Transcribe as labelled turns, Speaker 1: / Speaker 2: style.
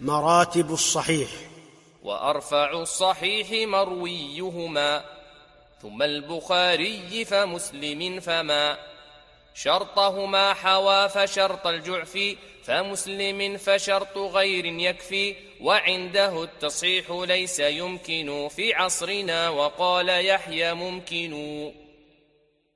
Speaker 1: مراتب الصحيح.
Speaker 2: وأرفع الصحيح مرويهما ثم البخاري فمسلم فما شرطهما حوى فشرط الجعف فمسلم فشرط غير يكفي وعنده التصحيح ليس يمكن في عصرنا وقال يحيى ممكن.